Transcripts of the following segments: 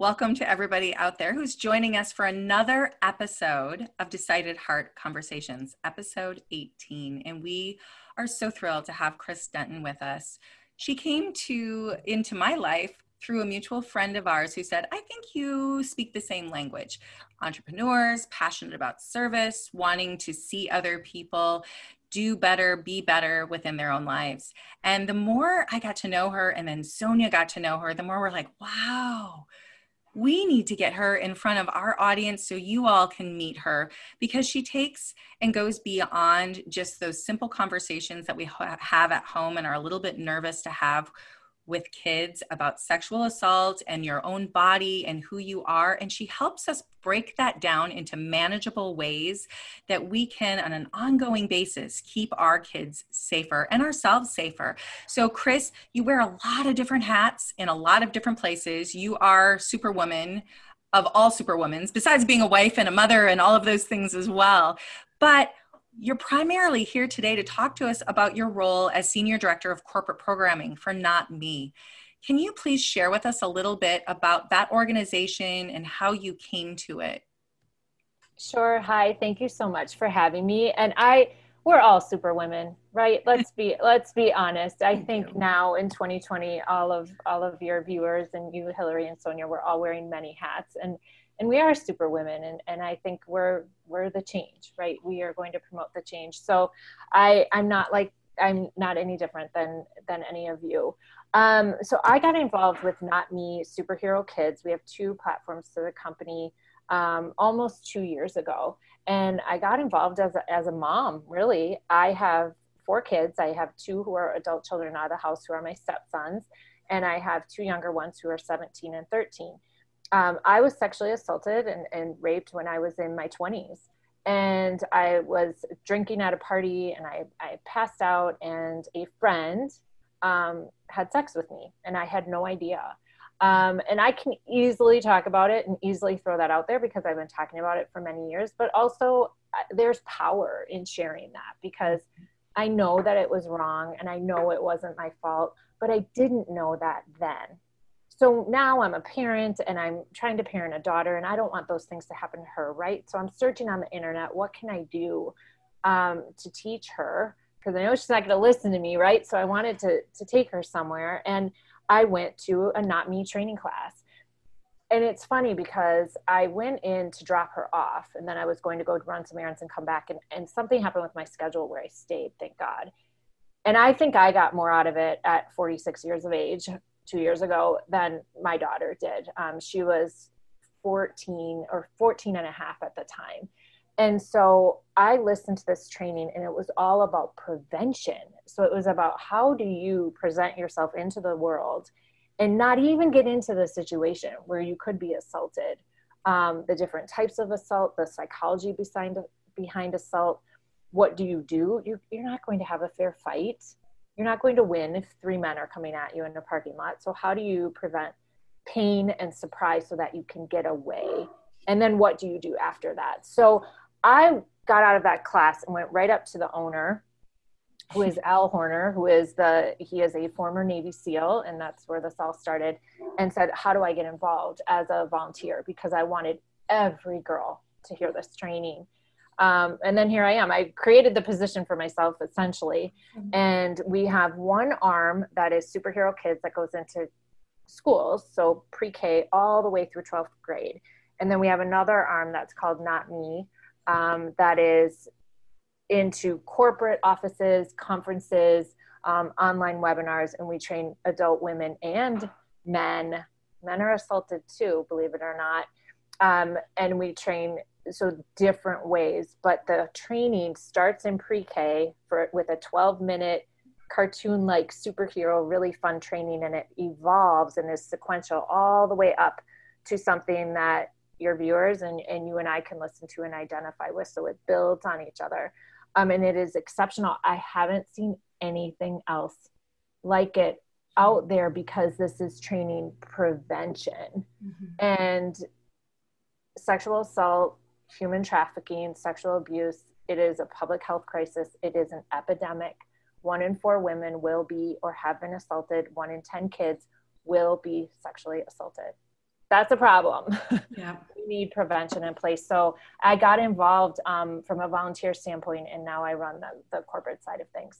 Welcome to everybody out there who's joining us for another episode of Decided Heart Conversations, episode 18. And we are so thrilled to have Chris Denton with us. She came to into my life through a mutual friend of ours who said, I think you speak the same language. Entrepreneurs, passionate about service, wanting to see other people do better, be better within their own lives. And the more I got to know her, and then Sonja got to know her, the more we're like, wow, we need to get her in front of our audience so you all can meet her because she takes and goes beyond just those simple conversations that we ha- have at home and are a little bit nervous to have with kids about sexual assault and your own body and who you are. And she helps us break that down into manageable ways that we can, on an ongoing basis, keep our kids safer and ourselves safer. So, Chris, you wear a lot of different hats in a lot of different places. You are Superwoman of all Superwomans, besides being a wife and a mother and all of those things as well. But you're primarily here today to talk to us about your role as Senior Director of Corporate Programming for Not Me. Can you please share with us a little bit about that organization and how you came to it? Sure. Hi. Thank you so much for having me. And I, we're all super women, right? Let's be let's be honest. I think now in 2020, all of all of your viewers and you, Hilary and Sonja, we're all wearing many hats, and and we are super women and, and i think we're we're the change right? We are going to promote the change. So i i'm not like i'm not any different than than any of you. Um, so i got involved with not me superhero kids. We have two platforms to the company um, almost two years ago. And i got involved as a, as a mom really. I have four kids. I have two who are adult children out of the house who are my stepsons. And i have two younger ones who are 17 and 13 um, I was sexually assaulted and, and raped when I was in my 20s. And I was drinking at a party and I, I passed out, and a friend um, had sex with me, and I had no idea. Um, and I can easily talk about it and easily throw that out there because I've been talking about it for many years. But also, uh, there's power in sharing that because I know that it was wrong and I know it wasn't my fault, but I didn't know that then so now I'm a parent and I'm trying to parent a daughter, and I don't want those things to happen to her, right? So I'm searching on the internet. What can I do um, to teach her? Because I know she's not going to listen to me, right? So I wanted to to take her somewhere, and I went to a Not Me training class. And it's funny because I went in to drop her off, and then I was going to go run some errands and come back, and, and something happened with my schedule where I stayed, thank God. And I think I got more out of it at 46 years of age two years ago than my daughter did. Um, she was 14 or 14 and a half at the time. And so I listened to this training and it was all about prevention. So it was about how do you present yourself into the world and not even get into the situation where you could be assaulted. Um, the different types of assault, the psychology behind, behind assault. What do you do? You, you're not going to have a fair fight you're not going to win if three men are coming at you in a parking lot. So, how do you prevent pain and surprise so that you can get away? And then, what do you do after that? So, I got out of that class and went right up to the owner, who is Al Horner, who is the he is a former Navy SEAL, and that's where this all started, and said, How do I get involved as a volunteer? Because I wanted every girl to hear this training. Um, and then here I am. I created the position for myself essentially. Mm-hmm. And we have one arm that is superhero kids that goes into schools, so pre K all the way through 12th grade. And then we have another arm that's called Not Me, um, that is into corporate offices, conferences, um, online webinars, and we train adult women and men. Men are assaulted too, believe it or not. Um, and we train so different ways but the training starts in pre-k for with a 12 minute cartoon like superhero really fun training and it evolves and is sequential all the way up to something that your viewers and, and you and i can listen to and identify with. So it builds on each other. Um, and it is exceptional. I haven't seen anything else like it out there because this is training prevention. Mm-hmm. and sexual assault human trafficking, sexual abuse. It is a public health crisis. It is an epidemic. One in four women will be or have been assaulted. One in 10 kids will be sexually assaulted. that's a problem. Yeah. we need prevention in place. So I got involved um, from a volunteer standpoint, and now I run the, the corporate side of things.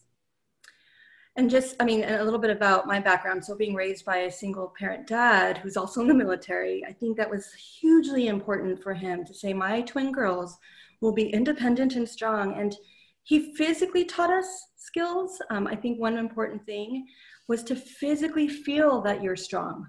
And just, I mean, a little bit about my background. So, being raised by a single parent dad who's also in the military, I think that was hugely important for him to say, My twin girls will be independent and strong. And he physically taught us skills. Um, I think one important thing was to physically feel that you're strong.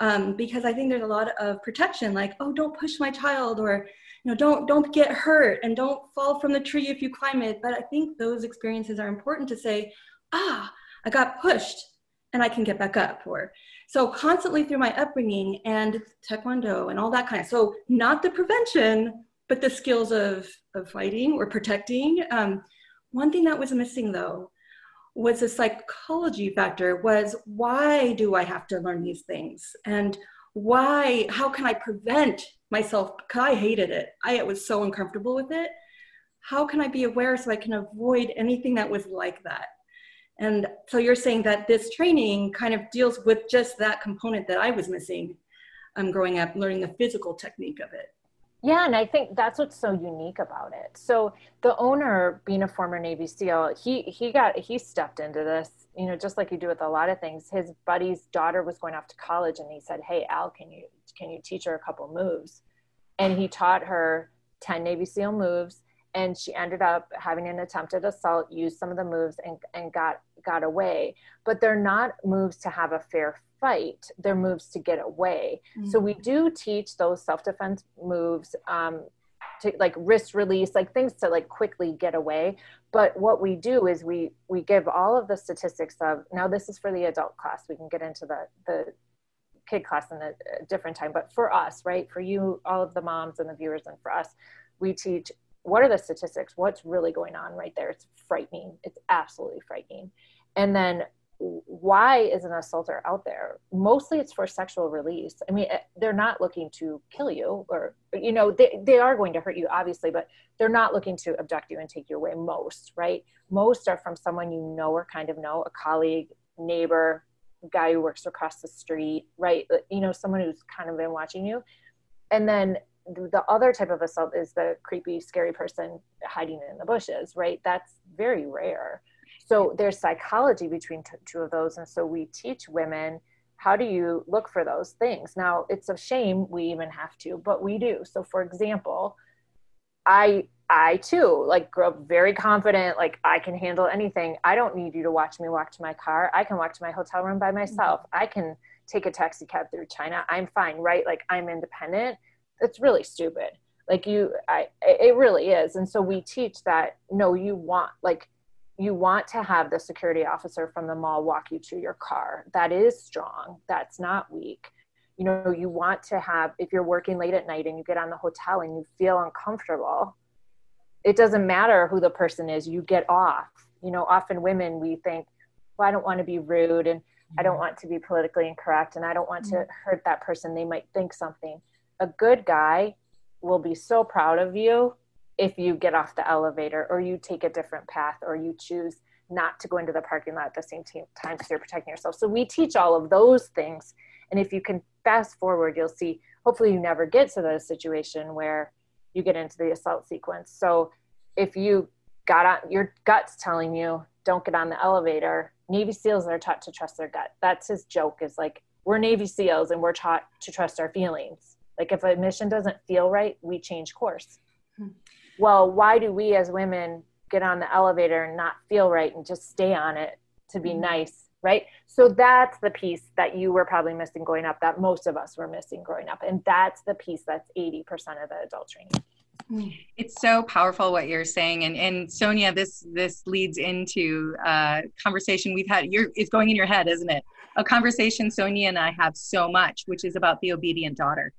Um, because I think there's a lot of protection, like, oh, don't push my child, or you know, don't don't get hurt, and don't fall from the tree if you climb it. But I think those experiences are important to say, ah, I got pushed, and I can get back up. Or so constantly through my upbringing and taekwondo and all that kind of. So not the prevention, but the skills of of fighting or protecting. Um, one thing that was missing though was a psychology factor was why do i have to learn these things and why how can i prevent myself because i hated it i was so uncomfortable with it how can i be aware so i can avoid anything that was like that and so you're saying that this training kind of deals with just that component that i was missing um, growing up learning the physical technique of it yeah, and I think that's what's so unique about it. So the owner, being a former Navy SEAL, he he got he stepped into this, you know, just like you do with a lot of things. His buddy's daughter was going off to college, and he said, "Hey, Al, can you can you teach her a couple moves?" And he taught her ten Navy SEAL moves, and she ended up having an attempted assault, used some of the moves, and and got got away. But they're not moves to have a fair fight, they're moves to get away. Mm-hmm. So we do teach those self-defense moves um, to like wrist release, like things to like quickly get away. But what we do is we we give all of the statistics of now this is for the adult class. We can get into the the kid class in a, a different time. But for us, right, for you, all of the moms and the viewers, and for us, we teach what are the statistics? What's really going on right there? It's frightening. It's absolutely frightening. And then why is an assaulter out there mostly it's for sexual release i mean they're not looking to kill you or you know they, they are going to hurt you obviously but they're not looking to abduct you and take you away most right most are from someone you know or kind of know a colleague neighbor guy who works across the street right you know someone who's kind of been watching you and then the other type of assault is the creepy scary person hiding in the bushes right? That's very rare. So there's psychology between t- two of those and so we teach women how do you look for those things. Now it's a shame we even have to but we do. So for example i i too like grew up very confident like i can handle anything. I don't need you to watch me walk to my car. I can walk to my hotel room by myself. Mm-hmm. i can take a taxi cab through china. I'm fine right? Like i'm independent it's really stupid like you i it really is and so we teach that no you want like you want to have the security officer from the mall walk you to your car. That is strong. That's not weak. You know, you want to have, if you're working late at night and you get on the hotel and you feel uncomfortable, it doesn't matter who the person is, you get off. You know, often women, we think, well, I don't want to be rude and I don't mm-hmm. want to be politically incorrect and I don't want to mm-hmm. hurt that person. They might think something. A good guy will be so proud of you if you get off the elevator or you take a different path or you choose not to go into the parking lot at the same time because you're protecting yourself. So we teach all of those things. And if you can fast forward, you'll see, hopefully you never get to the situation where you get into the assault sequence. So if you got on your gut's telling you don't get on the elevator, Navy SEALs are taught to trust their gut. That's his joke is like, we're Navy SEALs and we're taught to trust our feelings. Like if a mission doesn't feel right, we change course. Hmm well, why do we as women get on the elevator and not feel right and just stay on it to be mm-hmm. nice? Right. So that's the piece that you were probably missing growing up, that most of us were missing growing up. And that's the piece that's 80% of the adult training. Mm. It's so powerful what you're saying, and and Sonja, this this leads into a conversation we've had. You're it's going in your head, isn't it? A conversation Sonja and I have so much, which is about the obedient daughter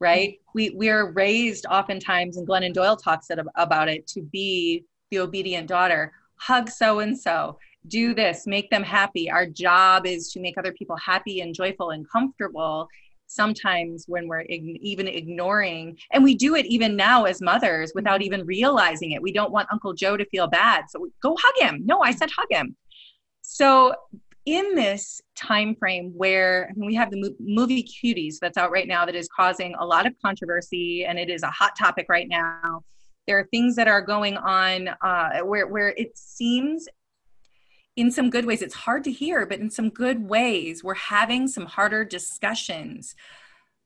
right? We we are raised oftentimes, and Glennon Doyle talks about it, to be the obedient daughter. Hug so and so, do this, make them happy. Our job is to make other people happy and joyful and comfortable. Sometimes when we're ig- even ignoring, and we do it even now as mothers without even realizing it. We don't want Uncle Joe to feel bad, so we, go hug him. No, I said hug him. So in this time frame where we have the movie cuties that's out right now that is causing a lot of controversy and it is a hot topic right now. There are things that are going on uh, where, where it seems in some good ways it's hard to hear but in some good ways we're having some harder discussions.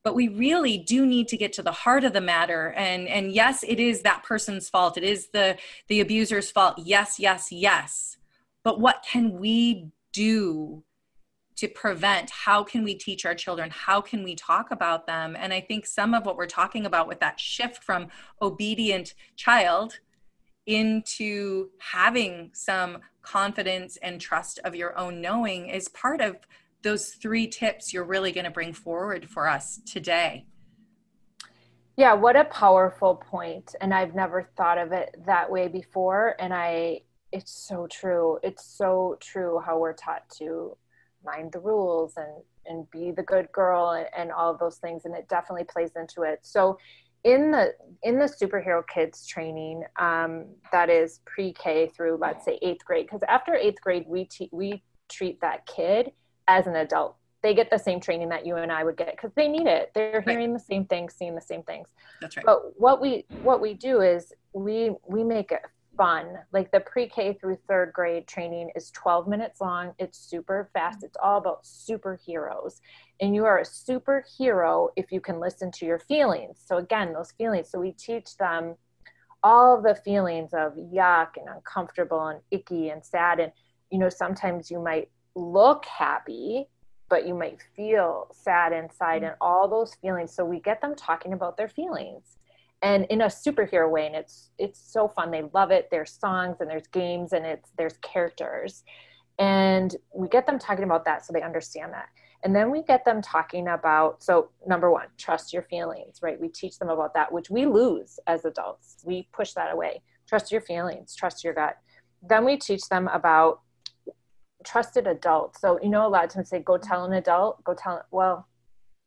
But we really do need to get to the heart of the matter and and yes it is that person's fault. It is the the abuser's fault. Yes yes yes. But what can we do to prevent how can we teach our children? How can we talk about them? And i think some of what we're talking about with that shift from obedient child into having some confidence and trust of your own knowing is part of those three tips you're really going to bring forward for us today. Yeah what a powerful point and i've never thought of it that way before and i it's so true. It's so true how we're taught to mind the rules and and be the good girl and, and all of those things and it definitely plays into it. So in the in the superhero kids training um, that is pre-k through let's say eighth grade because after eighth grade we te- we treat that kid as an adult. They get the same training that you and i would get because they need it. They're hearing right. the same things seeing the same things. That's right. But what we what we do is we we make it fun. Like the pre K through third grade training is 12 minutes long. It's super fast. Mm-hmm. It's all about superheroes. And you are a superhero if you can listen to your feelings. So, again, those feelings. So, we teach them all the feelings of yuck and uncomfortable and icky and sad. And, you know, sometimes you might look happy, but you might feel sad inside mm-hmm. and all those feelings. So, we get them talking about their feelings and in a superhero way and it's it's so fun. They love it. There's songs and there's games and it's there's characters. And we get them talking about that so they understand that. And then we get them talking about so number one trust your feelings right? We teach them about that which we lose as adults. We push that away. Trust your feelings trust your gut. Then we teach them about trusted adults. So you know a lot of times say go tell an adult go tell well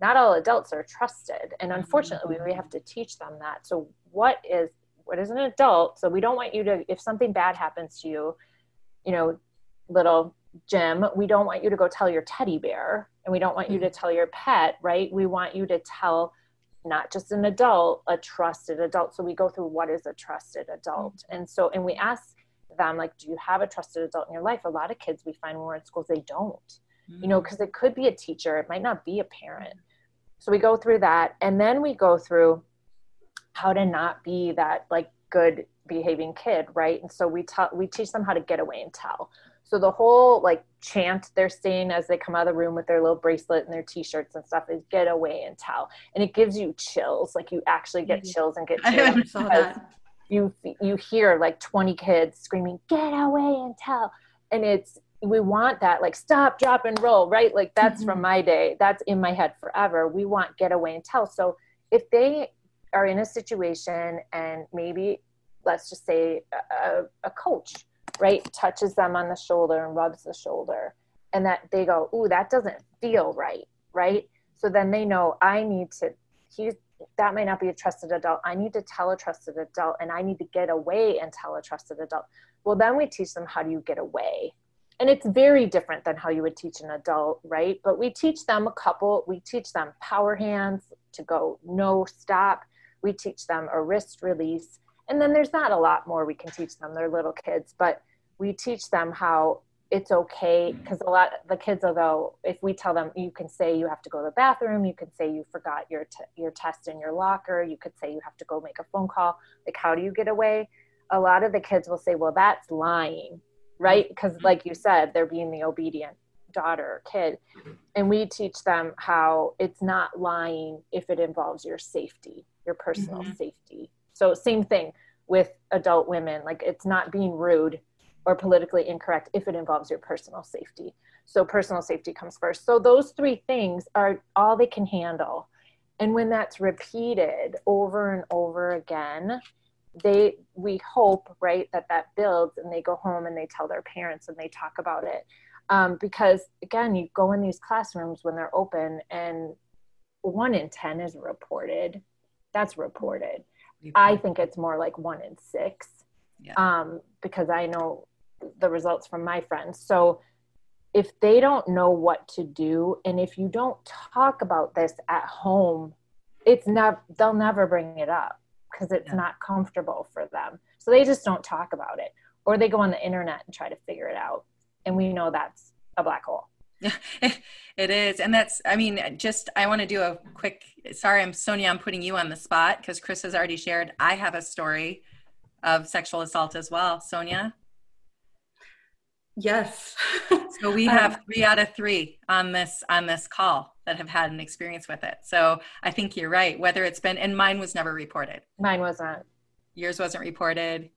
not all adults are trusted and mm-hmm. unfortunately we have to teach them that. So what is what is an adult? So we don't want you to if something bad happens to you you know little jim we don't want you to go tell your teddy bear and we don't want you to mm-hmm. tell your pet right? We want you to tell not just an adult a trusted adult. So we go through what is a trusted adult. Mm-hmm. and so and we ask them like do you have a trusted adult in your life? A lot of kids we find when we're in schools they don't. You know because it could be a teacher it might not be a parent so we go through that and then we go through how to not be that like good behaving kid, right? And so we tell we teach them how to get away and tell. So the whole like chant they're saying as they come out of the room with their little bracelet and their t-shirts and stuff is get away and tell. And it gives you chills, like you actually get mm-hmm. chills and get chills. You you hear like 20 kids screaming, get away and tell. And it's we want that like stop drop and roll right? Like that's mm-hmm. from my day. That's in my head forever. We want get away and tell. So if they are in a situation and maybe let's just say a, a coach right touches them on the shoulder and rubs the shoulder and that they go ooh that doesn't feel right right? So then they know i need to he's that might not be a trusted adult. I need to tell a trusted adult and i need to get away and tell a trusted adult. Well then we teach them how do you get away and it's very different than how you would teach an adult right? But we teach them a couple we teach them power hands to go no stop. We teach them a wrist release. And then there's not a lot more we can teach them. They're little kids but we teach them how it's okay because a lot the kids go if we tell them you can say you have to go to the bathroom you can say you forgot your t- your test in your locker you could say you have to go make a phone call. Like how do you get away? A lot of the kids will say well that's lying right? Because, like you said, they're being the obedient daughter or kid. And we teach them how it's not lying if it involves your safety, your personal mm-hmm. safety. So, same thing with adult women, like it's not being rude or politically incorrect if it involves your personal safety. So, personal safety comes first. So, those three things are all they can handle. And when that's repeated over and over again, they we hope right that that builds and they go home and they tell their parents and they talk about it. Um, because again you go in these classrooms when they're open and one in ten is reported. That's reported. I think it's more like one in six yeah. um, because i know the results from my friends. So if they don't know what to do and if you don't talk about this at home it's never they'll never bring it up because it's yeah. not comfortable for them. So they just don't talk about it. Or they go on the internet and try to figure it out. And we know that's a black hole. It is. And that's i mean just i want to do a quick sorry i'm sonja i'm putting you on the spot because chris has already shared. I have a story of sexual assault as well. Sonja Yes. so we have three out of three on this on this call that have had an experience with it. So I think you're right. Whether it's been and mine was never reported. Mine wasn't. Yours wasn't reported.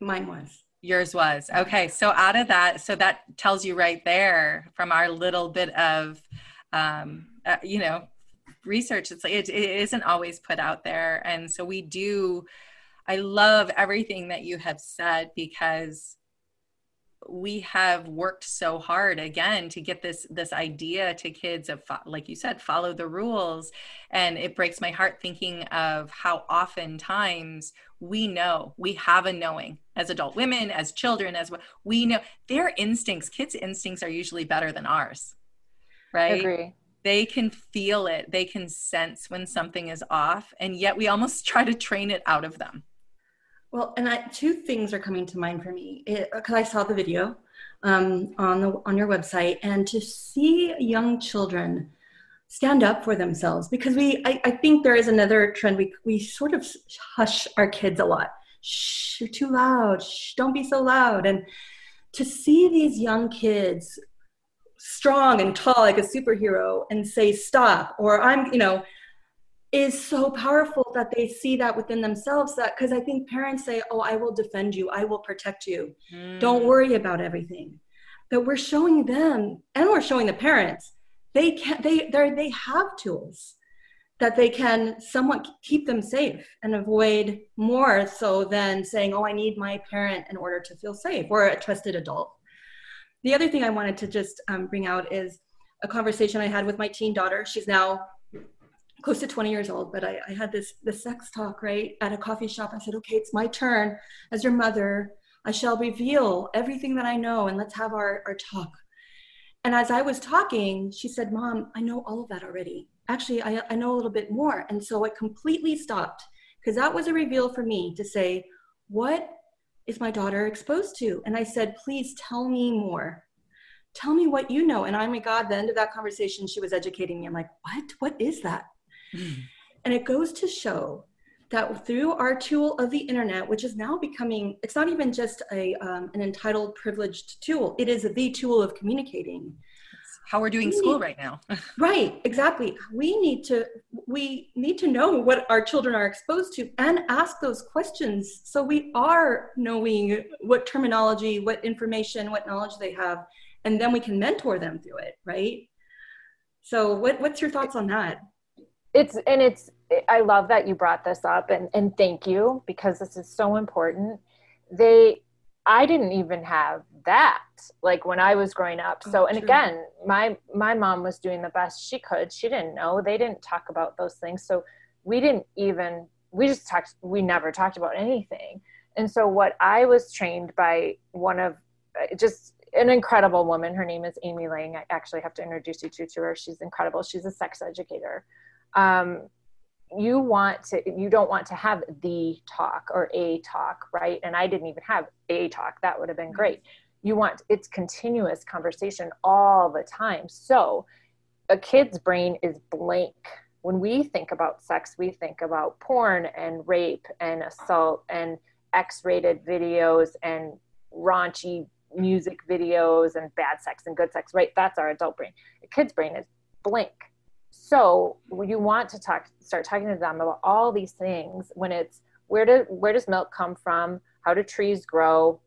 Mine was. Yours was. Okay. So out of that, so that tells you right there from our little bit of um, uh, you know, research, it's like it, it isn't always put out there. And so we do I love everything that you have said because we have worked so hard again to get this this idea to kids of like you said follow the rules. And it breaks my heart thinking of how oftentimes we know we have a knowing as adult women as children as well we know their instincts kids instincts are usually better than ours right? Agree. they can feel it. They can sense when something is off and yet we almost try to train it out of them well, and I, two things are coming to mind for me because I saw the video um, on the on your website, and to see young children stand up for themselves because we I, I think there is another trend we we sort of hush our kids a lot. Shh, you're too loud. Shh, don't be so loud. And to see these young kids strong and tall like a superhero and say stop or I'm you know is so powerful that they see that within themselves that because i think parents say oh i will defend you. I will protect you. Mm. don't worry about everything. But we're showing them and we're showing the parents they can they they they have tools that they can somewhat keep them safe and avoid more so than saying oh i need my parent in order to feel safe or a trusted adult. The other thing i wanted to just um, bring out is a conversation i had with my teen daughter. She's now close to 20 years old, but I, I had this the sex talk right at a coffee shop. I said, okay, it's my turn as your mother. I shall reveal everything that I know and let's have our, our talk. And as I was talking, she said, Mom, I know all of that already. Actually, I, I know a little bit more. And so I completely stopped because that was a reveal for me to say, What is my daughter exposed to? And I said, Please tell me more. Tell me what you know. And oh my God, the end of that conversation, she was educating me. I'm like, What? What is that? Mm. And it goes to show that through our tool of the internet, which is now becoming, it's not even just a, um, an entitled privileged tool, it is the tool of communicating. how we're doing we school need, right now. right, exactly. We need to, we need to know what our children are exposed to and ask those questions so we are knowing what terminology, what information, what knowledge they have, and then we can mentor them through it, right? So what, what's your thoughts on that? It's and it's i love that you brought this up and and thank you because this is so important. They i didn't even have that like when i was growing up. So oh, and again my my mom was doing the best she could. She didn't know. They didn't talk about those things. So we didn't even we just talked we never talked about anything. And so what i was trained by one of uh, just an incredible woman. Her name is amy lang. I actually have to introduce you to, to her. She's incredible. She's a sex educator um, you want to you don't want to have the talk or a talk right? And i didn't even have a talk. That would have been great. You want it's continuous conversation all the time. So a kid's brain is blank. When we think about sex we think about porn and rape and assault and x-rated videos and raunchy music videos and bad sex and good sex right? That's our adult brain. A kid's brain is blank so you want to talk, start talking to them about all these things when it's where do where does milk come from? How do trees grow?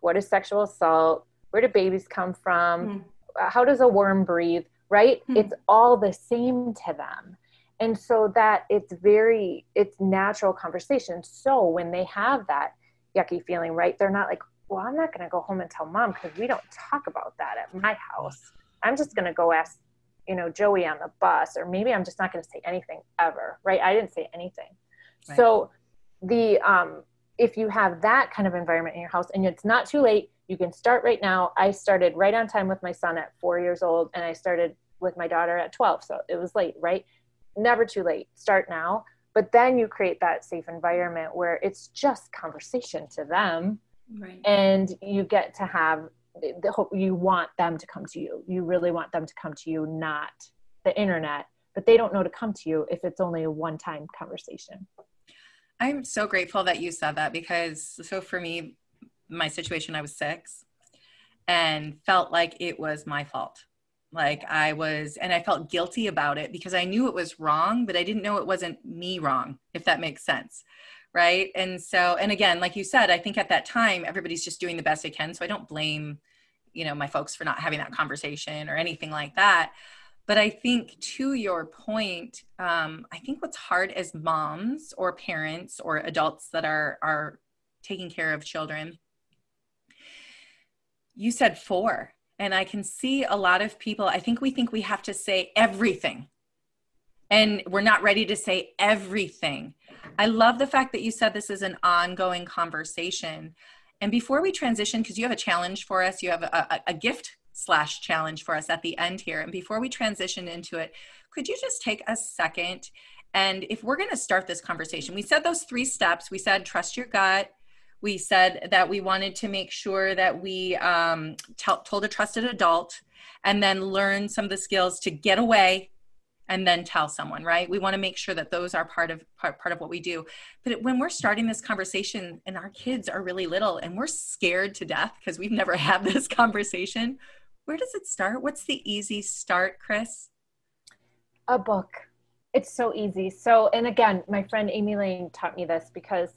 What is sexual assault? Where do babies come from? Mm. How does a worm breathe? Right? Mm. It's all the same to them. And so that it's very it's natural conversation. So when they have that yucky feeling, right? They're not like, well, I'm not going to go home and tell mom because we don't talk about that at my house. I'm just going to go ask you know joey on the bus or maybe i'm just not going to say anything ever right i didn't say anything right. so the um if you have that kind of environment in your house and it's not too late You can start right now. I started right on time with my son at four years old, and I started with my daughter at 12. So it was late, right? Never too late. Start now. But then you create that safe environment where it's just conversation to them. Right. And you get to have you want them to come to you. You really want them to come to you, not the internet. But they don't know to come to you if it's only a one time conversation. I'm so grateful that you said that because so for me, my situation, I was six and felt like it was my fault. Like I was, and I felt guilty about it because I knew it was wrong, but I didn't know it wasn't me wrong, if that makes sense. Right. And so, and again, like you said, I think at that time, everybody's just doing the best they can. So I don't blame, you know, my folks for not having that conversation or anything like that. But I think to your point, um, I think what's hard as moms or parents or adults that are are taking care of children you said four. And I can see a lot of people, I think we think we have to say everything. And we're not ready to say everything. I love the fact that you said this is an ongoing conversation. And before we transition, because you have a challenge for us, you have a, a, a gift slash challenge for us at the end here. And before we transition into it, could you just take a second? And if we're going to start this conversation, we said those three steps. We said trust your gut, we said that we wanted to make sure that we um, t- told a trusted adult and then learn some of the skills to get away and then tell someone right? We want to make sure that those are part of part, part of what we do. But when we're starting this conversation and our kids are really little and we're scared to death because we've never had this conversation where does it start? What's the easy start chris? A book. It's so easy. So and again my friend amy lang taught me this because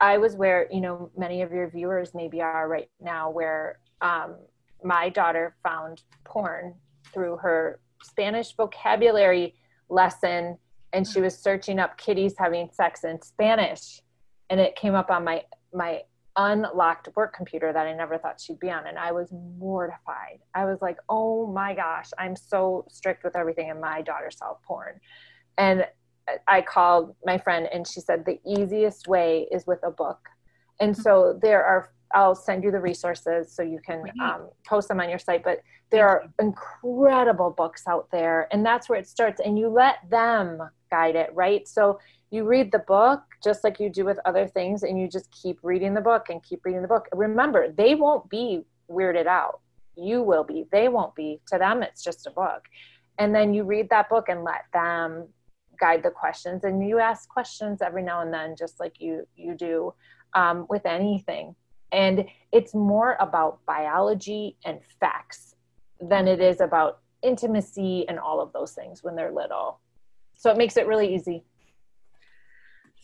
I was where, you know, many of your viewers maybe are right now, where um, my daughter found porn through her Spanish vocabulary lesson and she was searching up kitties having sex in Spanish and it came up on my my unlocked work computer that I never thought she'd be on and I was mortified. I was like, "Oh my gosh, I'm so strict with everything and my daughter saw porn." And I called my friend and she said the easiest way is with a book. And mm-hmm. so there are, I'll send you the resources so you can um, post them on your site. But there are incredible books out there, and that's where it starts. And you let them guide it, right? So you read the book just like you do with other things, and you just keep reading the book and keep reading the book. Remember, they won't be weirded out. You will be. They won't be. To them, it's just a book. And then you read that book and let them guide the questions and you ask questions every now and then just like you you do um, with anything and it's more about biology and facts than it is about intimacy and all of those things when they're little so it makes it really easy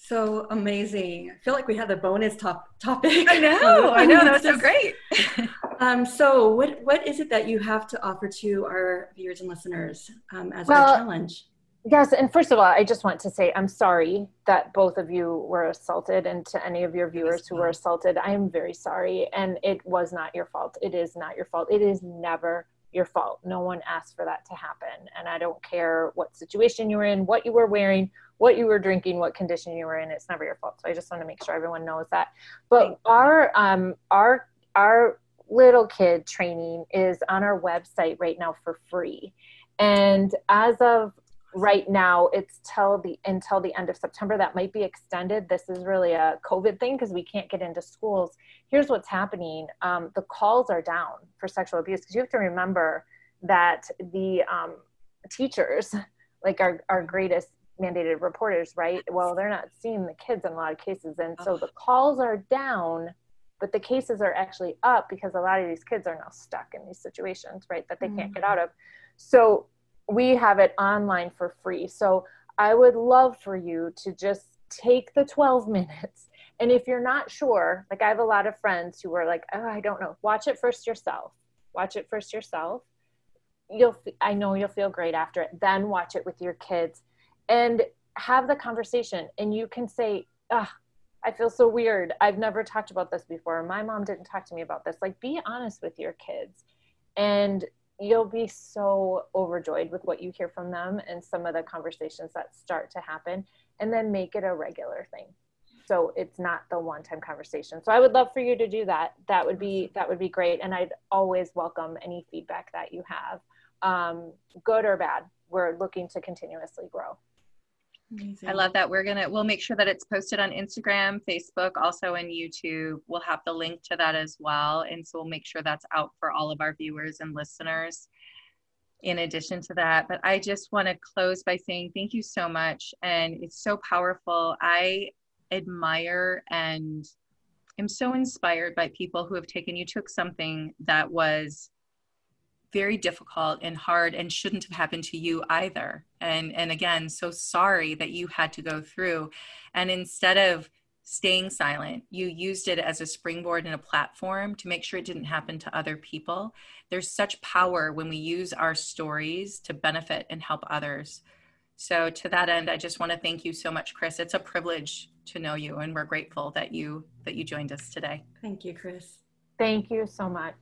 so amazing. I feel like we had the bonus top topic. I know, I know, that was so great. um, so what what is it that you have to offer to our viewers and listeners um, as well, a challenge? Yes, and first of all, I just want to say I'm sorry that both of you were assaulted, and to any of your viewers who were assaulted, I am very sorry. And it was not your fault. It is not your fault. It is never your fault. No one asked for that to happen. And I don't care what situation you were in, what you were wearing, what you were drinking, what condition you were in. It's never your fault. So I just want to make sure everyone knows that. But our um our our little kid training is on our website right now for free. And as of right now it's till the until the end of september that might be extended. This is really a covid thing because we can't get into schools. Here's what's happening. Um, the calls are down for sexual abuse because you have to remember that the um, teachers like our, our greatest mandated reporters right? Well they're not seeing the kids in a lot of cases. And so the calls are down but the cases are actually up because a lot of these kids are now stuck in these situations right that they can't get out of. So we have it online for free. So I would love for you to just take the 12 minutes. And if you're not sure, like I have a lot of friends who are like, oh, I don't know, watch it first yourself. Watch it first yourself. You'll, I know you'll feel great after it. Then watch it with your kids and have the conversation. And you can say, ah, I feel so weird. I've never talked about this before. My mom didn't talk to me about this. Like, be honest with your kids and you'll be so overjoyed with what you hear from them and some of the conversations that start to happen and then make it a regular thing. So it's not the one time conversation. So i would love for you to do that. That would be that would be great. And i'd always welcome any feedback that you have. Um, good or bad we're looking to continuously grow Amazing. I love that. We're to, we'll make sure that it's posted on Instagram, Facebook, also in YouTube. We'll have the link to that as well. And so we'll make sure that's out for all of our viewers and listeners in addition to that. But I just want to close by saying thank you so much. And it's so powerful. I admire and am so inspired by people who have taken, you took something that was very difficult and hard and shouldn't have happened to you either. And and again so sorry that you had to go through. And instead of staying silent you used it as a springboard and a platform to make sure it didn't happen to other people. There's such power when we use our stories to benefit and help others. So to that end i just want to thank you so much chris. It's a privilege to know you and we're grateful that you that you joined us today. Thank you chris. Thank you so much